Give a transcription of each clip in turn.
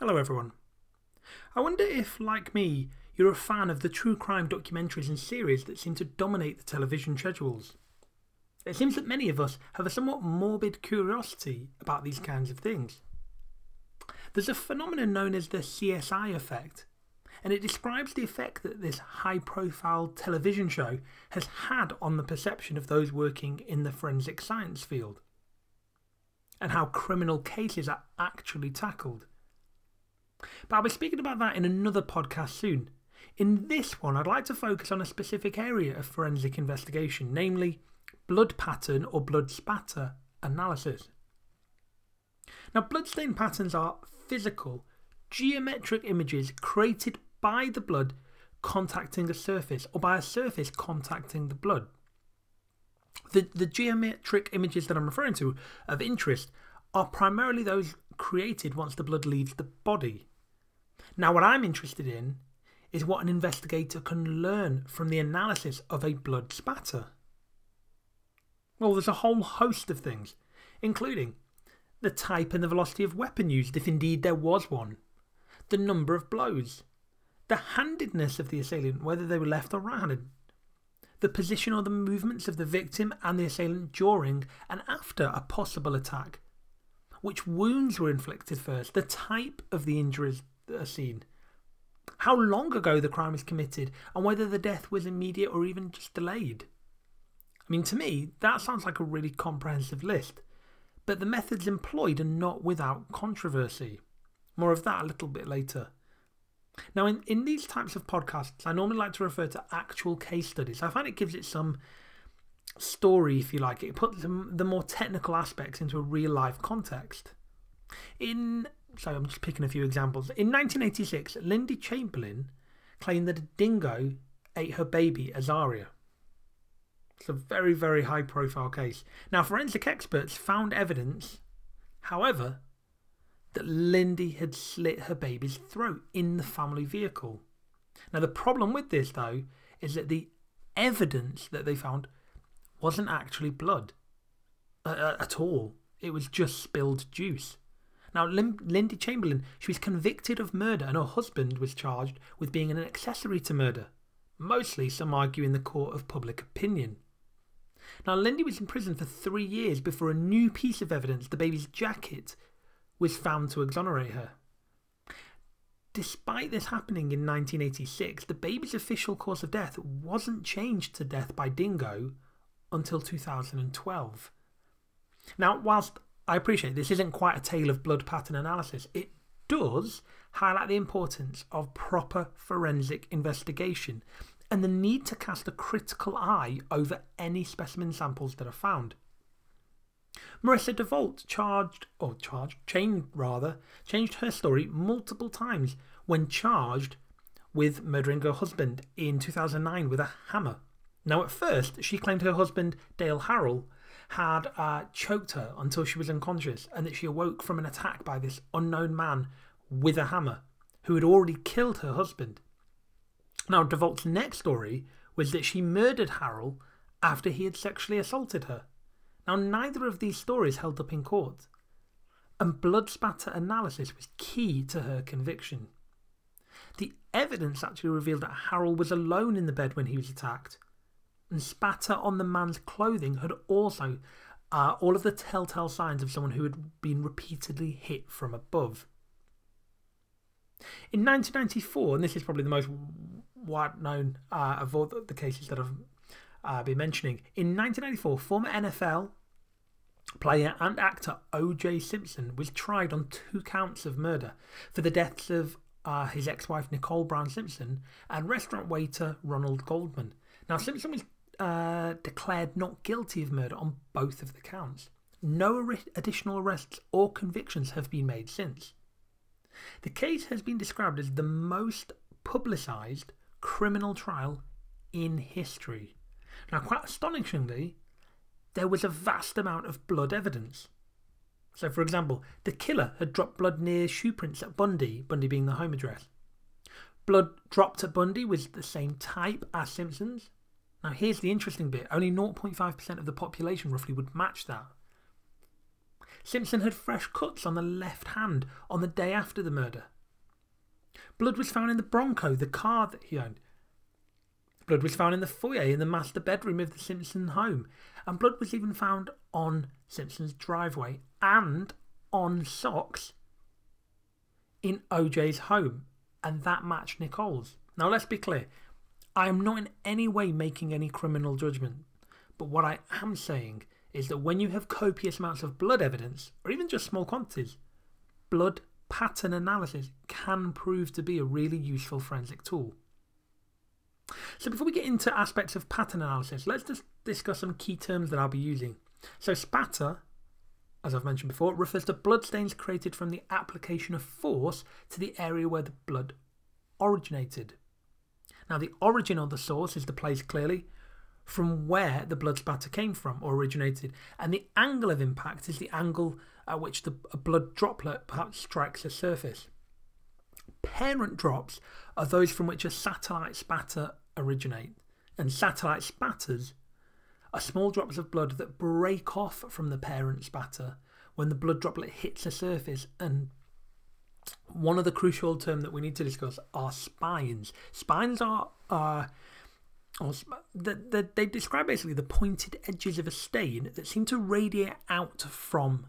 Hello, everyone. I wonder if, like me, you're a fan of the true crime documentaries and series that seem to dominate the television schedules. It seems that many of us have a somewhat morbid curiosity about these kinds of things. There's a phenomenon known as the CSI effect, and it describes the effect that this high profile television show has had on the perception of those working in the forensic science field, and how criminal cases are actually tackled. But I'll be speaking about that in another podcast soon. In this one, I'd like to focus on a specific area of forensic investigation, namely blood pattern or blood spatter analysis. Now, bloodstain patterns are physical, geometric images created by the blood contacting a surface or by a surface contacting the blood. The, the geometric images that I'm referring to of interest are primarily those created once the blood leaves the body. Now, what I'm interested in is what an investigator can learn from the analysis of a blood spatter. Well, there's a whole host of things, including the type and the velocity of weapon used, if indeed there was one, the number of blows, the handedness of the assailant, whether they were left or right handed, the position or the movements of the victim and the assailant during and after a possible attack, which wounds were inflicted first, the type of the injuries are seen, how long ago the crime was committed, and whether the death was immediate or even just delayed. I mean, to me, that sounds like a really comprehensive list, but the methods employed are not without controversy. More of that a little bit later. Now, in, in these types of podcasts, I normally like to refer to actual case studies. I find it gives it some story, if you like. It puts the more technical aspects into a real life context. In, so I'm just picking a few examples. In 1986, Lindy Chamberlain claimed that a dingo ate her baby, Azaria. It's a very, very high profile case. Now, forensic experts found evidence, however, that Lindy had slit her baby's throat in the family vehicle. Now, the problem with this, though, is that the evidence that they found wasn't actually blood uh, at all. It was just spilled juice. Now, Lim Lindy Chamberlain, she was convicted of murder and her husband was charged with being an accessory to murder. Mostly, some argue in the court of public opinion. Now, Lindy was in prison for three years before a new piece of evidence, the baby's jacket, was found to exonerate her. Despite this happening in 1986, the baby's official cause of death wasn't changed to death by dingo until 2012. Now, whilst I appreciate this isn't quite a tale of blood pattern analysis, it does highlight the importance of proper forensic investigation and the need to cast a critical eye over any specimen samples that are found. Marissa DeVault charged, or charged, changed rather, changed her story multiple times when charged with murdering her husband in 2009 with a hammer. Now, at first, she claimed her husband, Dale Harrell, had uh, choked her until she was unconscious and that she awoke from an attack by this unknown man with a hammer who had already killed her husband. Now, DeVault's next story was that she murdered Harrell after he had sexually assaulted her. Now, neither of these stories held up in court, and blood spatter analysis was key to her conviction. The evidence actually revealed that Harrell was alone in the bed when he was attacked, and spatter on the man's clothing had also uh, all of the telltale signs of someone who had been repeatedly hit from above. In 1994, and this is probably the most wide known uh, of all the cases that I've uh, been mentioning, in 1994, former NFL player and actor O.J. Simpson was tried on two counts of murder for the deaths of uh, his ex wife Nicole Brown Simpson and restaurant waiter Ronald Goldman. Now, Simpson was uh, declared not guilty of murder on both of the counts. No additional arrests or convictions have been made since. The case has been described as the most publicised criminal trial in history. Now, quite astonishingly, there was a vast amount of blood evidence. So, for example, the killer had dropped blood near shoe prints at Bundy, Bundy being the home address. Blood dropped at Bundy was the same type as Simpson's. Now, here's the interesting bit only 0.5% of the population roughly would match that. Simpson had fresh cuts on the left hand on the day after the murder. Blood was found in the Bronco, the car that he owned. Blood was found in the foyer in the master bedroom of the Simpson home, and blood was even found on Simpson's driveway and on socks in OJ's home, and that matched Nicole's. Now, let's be clear I am not in any way making any criminal judgment, but what I am saying is that when you have copious amounts of blood evidence, or even just small quantities, blood pattern analysis can prove to be a really useful forensic tool. So, before we get into aspects of pattern analysis, let's just discuss some key terms that I'll be using. So, spatter, as I've mentioned before, refers to bloodstains created from the application of force to the area where the blood originated. Now, the origin of the source is the place clearly from where the blood spatter came from or originated, and the angle of impact is the angle at which the blood droplet perhaps strikes a surface. Parent drops are those from which a satellite spatter originate, and satellite spatters are small drops of blood that break off from the parent spatter when the blood droplet hits a surface. And one of the crucial terms that we need to discuss are spines. Spines are. are they, they describe basically the pointed edges of a stain that seem to radiate out from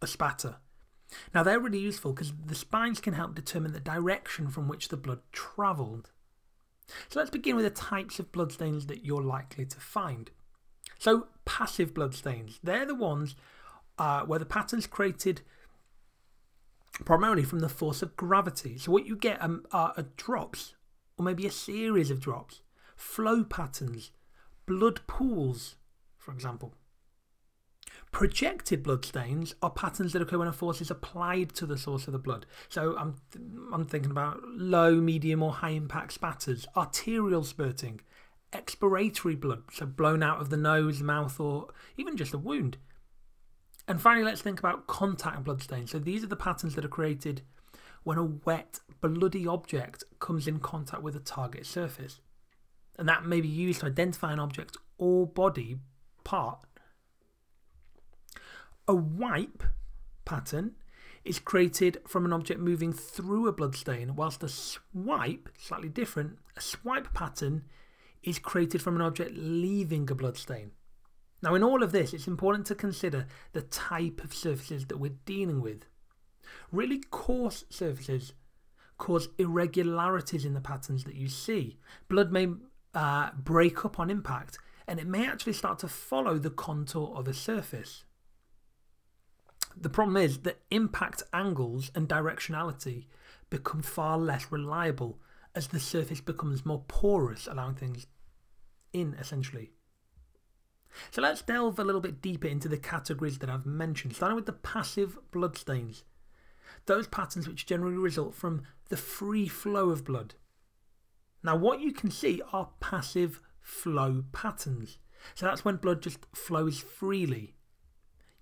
a spatter. Now, they're really useful because the spines can help determine the direction from which the blood travelled. So let's begin with the types of bloodstains that you're likely to find. So, passive bloodstains, they're the ones uh, where the pattern's created primarily from the force of gravity. So, what you get um, are, are drops, or maybe a series of drops, flow patterns, blood pools, for example. Projected blood stains are patterns that occur when a force is applied to the source of the blood. So I'm, I'm thinking about low, medium, or high impact spatters, arterial spurting, expiratory blood, so blown out of the nose, mouth, or even just a wound. And finally, let's think about contact bloodstains. So these are the patterns that are created when a wet, bloody object comes in contact with a target surface. And that may be used to identify an object or body part a wipe pattern is created from an object moving through a bloodstain, whilst a swipe, slightly different, a swipe pattern is created from an object leaving a bloodstain. Now, in all of this, it's important to consider the type of surfaces that we're dealing with. Really coarse surfaces cause irregularities in the patterns that you see. Blood may uh, break up on impact, and it may actually start to follow the contour of a surface. The problem is that impact angles and directionality become far less reliable as the surface becomes more porous, allowing things in essentially. So let's delve a little bit deeper into the categories that I've mentioned, starting with the passive bloodstains. Those patterns which generally result from the free flow of blood. Now, what you can see are passive flow patterns. So that's when blood just flows freely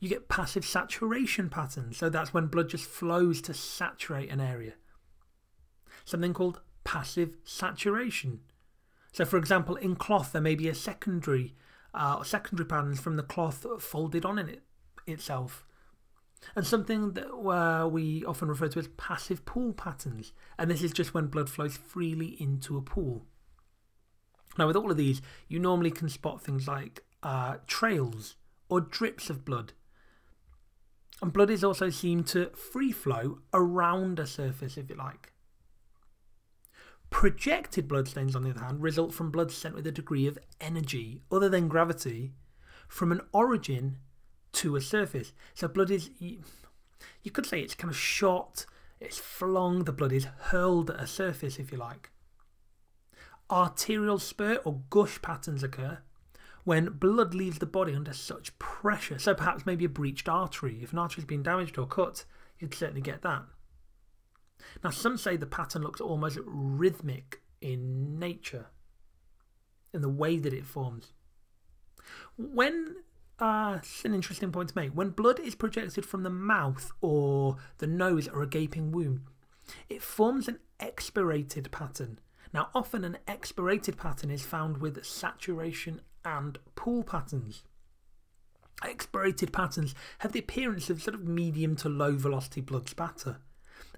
you get passive saturation patterns. So that's when blood just flows to saturate an area. Something called passive saturation. So, for example, in cloth, there may be a secondary uh, secondary patterns from the cloth folded on in it itself. And something that uh, we often refer to as passive pool patterns. And this is just when blood flows freely into a pool. Now, with all of these, you normally can spot things like uh, trails or drips of blood and blood is also seen to free flow around a surface, if you like. Projected bloodstains, on the other hand, result from blood sent with a degree of energy other than gravity from an origin to a surface. So, blood is, you could say it's kind of shot, it's flung, the blood is hurled at a surface, if you like. Arterial spurt or gush patterns occur when blood leaves the body under such pressure. So perhaps maybe a breached artery. If an artery's been damaged or cut, you'd certainly get that. Now, some say the pattern looks almost rhythmic in nature, in the way that it forms. When, uh, it's an interesting point to make, when blood is projected from the mouth or the nose or a gaping wound, it forms an expirated pattern. Now, often an expirated pattern is found with saturation and pool patterns. Expirated patterns have the appearance of sort of medium to low velocity blood spatter,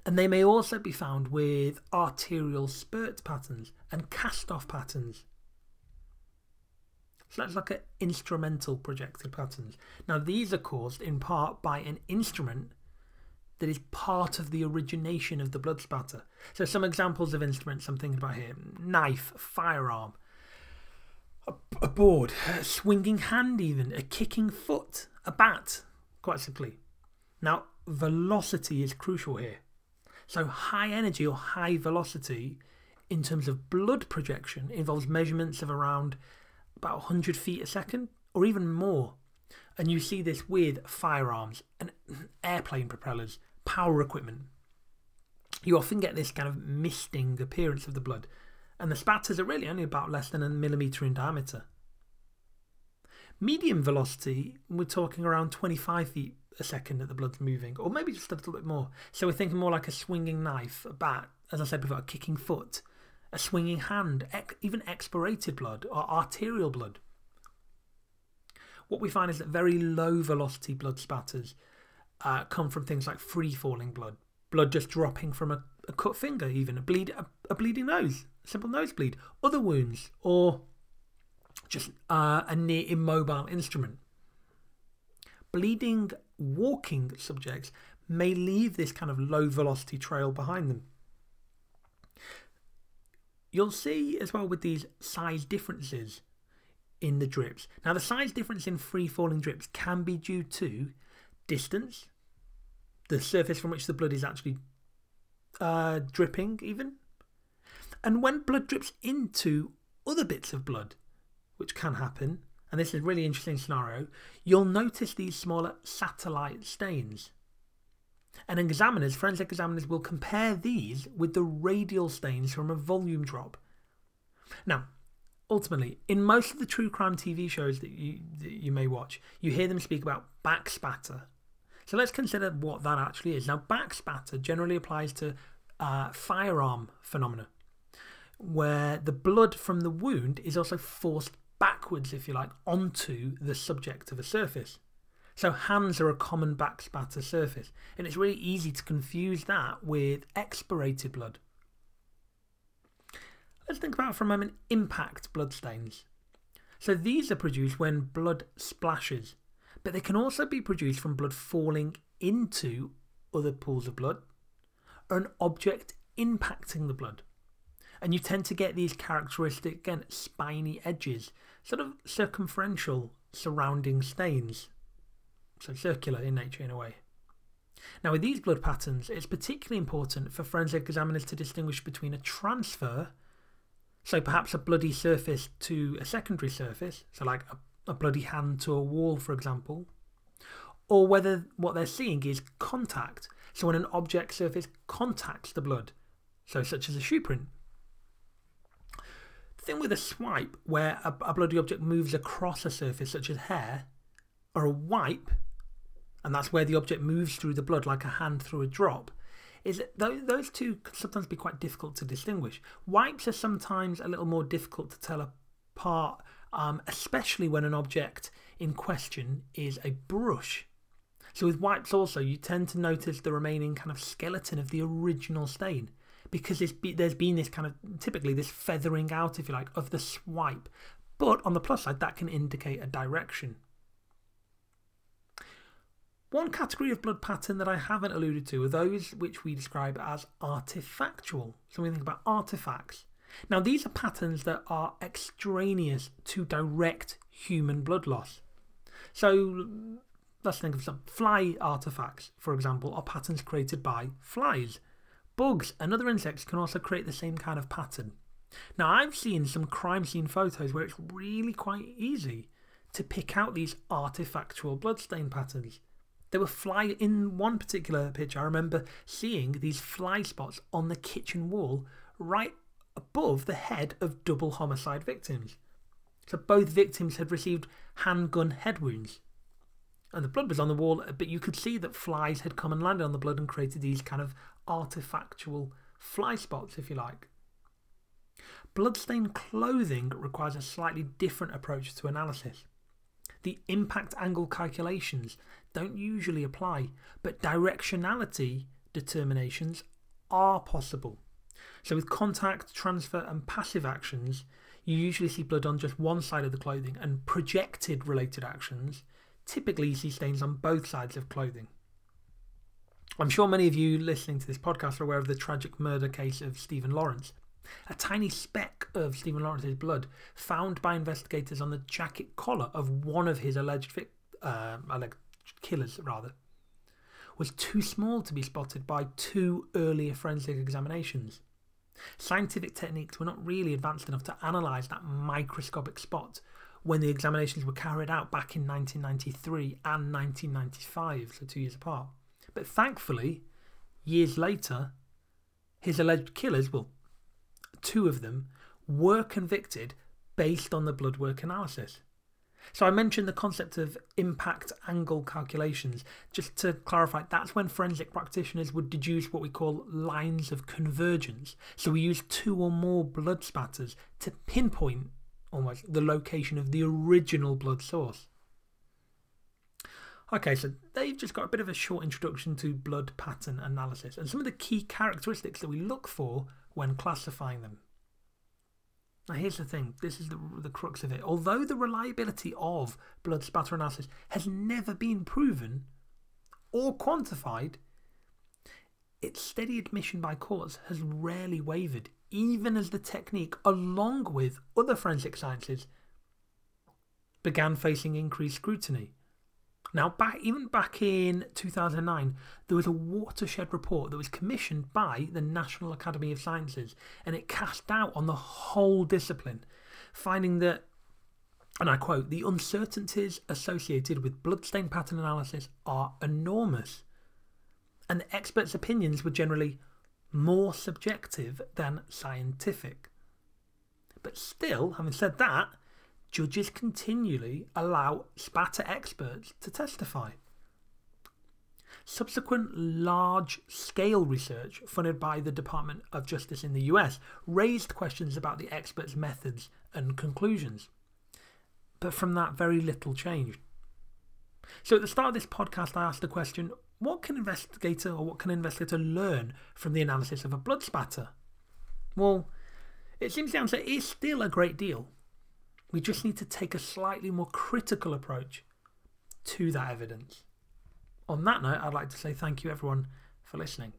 and they may also be found with arterial spurt patterns and cast off patterns. So let's look at instrumental projected patterns. Now, these are caused in part by an instrument that is part of the origination of the blood spatter. So, some examples of instruments I'm thinking about here knife, firearm, a, a board, a swinging hand, even, a kicking foot, a bat, quite simply. Now, velocity is crucial here. So, high energy or high velocity in terms of blood projection involves measurements of around about 100 feet a second or even more. And you see this with firearms and airplane propellers, power equipment. You often get this kind of misting appearance of the blood and the spatters are really only about less than a millimetre in diameter. Medium velocity, we're talking around 25 feet a second that the blood's moving, or maybe just a little bit more. So we're thinking more like a swinging knife, a bat, as I said before, a kicking foot, a swinging hand, even expirated blood or arterial blood. What we find is that very low velocity blood spatters uh, come from things like free falling blood, blood just dropping from a, a cut finger, even a, bleed, a, a bleeding nose, simple nosebleed, other wounds, or just uh, a near immobile instrument. Bleeding walking subjects may leave this kind of low velocity trail behind them. You'll see as well with these size differences in the drips. Now, the size difference in free falling drips can be due to distance, the surface from which the blood is actually uh, dripping, even, and when blood drips into other bits of blood, which can happen, and this is a really interesting scenario, you'll notice these smaller satellite stains. And examiners, forensic examiners, will compare these with the radial stains from a volume drop. Now, ultimately, in most of the true crime TV shows that you, that you may watch, you hear them speak about backspatter. So let's consider what that actually is. Now, backspatter generally applies to uh, firearm phenomena where the blood from the wound is also forced backwards, if you like, onto the subject of a surface. So hands are a common backspatter surface, and it's really easy to confuse that with expirated blood. Let's think about for a moment impact bloodstains. So these are produced when blood splashes, but they can also be produced from blood falling into other pools of blood or an object impacting the blood and you tend to get these characteristic, again, spiny edges, sort of circumferential surrounding stains. So circular in nature in a way. Now, with these blood patterns, it's particularly important for forensic examiners to distinguish between a transfer, so perhaps a bloody surface to a secondary surface, so like a, a bloody hand to a wall, for example, or whether what they're seeing is contact, so when an object surface contacts the blood, so such as a shoe print. Thing with a swipe, where a, a bloody object moves across a surface, such as hair, or a wipe, and that's where the object moves through the blood like a hand through a drop, is that those two can sometimes be quite difficult to distinguish. Wipes are sometimes a little more difficult to tell apart, um, especially when an object in question is a brush. So, with wipes, also, you tend to notice the remaining kind of skeleton of the original stain because there's been this kind of typically this feathering out, if you like, of the swipe. But on the plus side, that can indicate a direction. One category of blood pattern that I haven't alluded to are those which we describe as artifactual. So we think about artifacts. Now, these are patterns that are extraneous to direct human blood loss. So let's think of some fly artifacts, for example, are patterns created by flies. Bugs and other insects can also create the same kind of pattern. Now, I've seen some crime scene photos where it's really quite easy to pick out these artifactual bloodstain patterns. There were fly in one particular picture. I remember seeing these fly spots on the kitchen wall right above the head of double homicide victims. So both victims had received handgun head wounds. And the blood was on the wall, but you could see that flies had come and landed on the blood and created these kind of artifactual fly spots, if you like. Bloodstained clothing requires a slightly different approach to analysis. the impact angle calculations don't usually apply, but directionality determinations are possible. So, with contact, transfer, and passive actions, you usually see blood on just one side of the clothing, and projected related actions, typically see stains on both sides of clothing. I'm sure many of you listening to this podcast are aware of the tragic murder case of Stephen Lawrence. A tiny speck of Stephen Lawrence's blood found by investigators on the jacket collar of one of his alleged, uh, alleged killers, rather, was too small to be spotted by two earlier forensic examinations. Scientific techniques were not really advanced enough to analyse that microscopic spot when the examinations were carried out back in 1993 and 1995, so two years apart. But thankfully, years later, his alleged killers, well, two of them, were convicted based on the blood work analysis. So I mentioned the concept of impact angle calculations. Just to clarify, that's when forensic practitioners would deduce what we call lines of convergence. So we use two or more blood spatters to pinpoint almost the location of the original blood source. Okay, so they've just got a bit of a short introduction to blood pattern analysis and some of the key characteristics that we look for when classifying them. Now, here's the thing this is the, the crux of it. Although the reliability of blood spatter analysis has never been proven or quantified, its steady admission by courts has rarely wavered, even as the technique, along with other forensic sciences, began facing increased scrutiny. Now, back, even back in 2009, there was a watershed report that was commissioned by the National Academy of Sciences, and it cast doubt on the whole discipline, finding that, and I quote, the uncertainties associated with bloodstain pattern analysis are enormous, and experts' opinions were generally more subjective than scientific. But still, having said that, judges continually allow spatter experts to testify. Subsequent large scale research funded by the Department of Justice in the US raised questions about the experts' methods and conclusions. But from that, very little changed. So at the start of this podcast, I asked the question what can investigator or what can an investigator learn from the analysis of a blood spatter? Well, it seems the answer is still a great deal. We just need to take a slightly more critical approach to that evidence. On that note, I'd like to say thank you everyone for listening.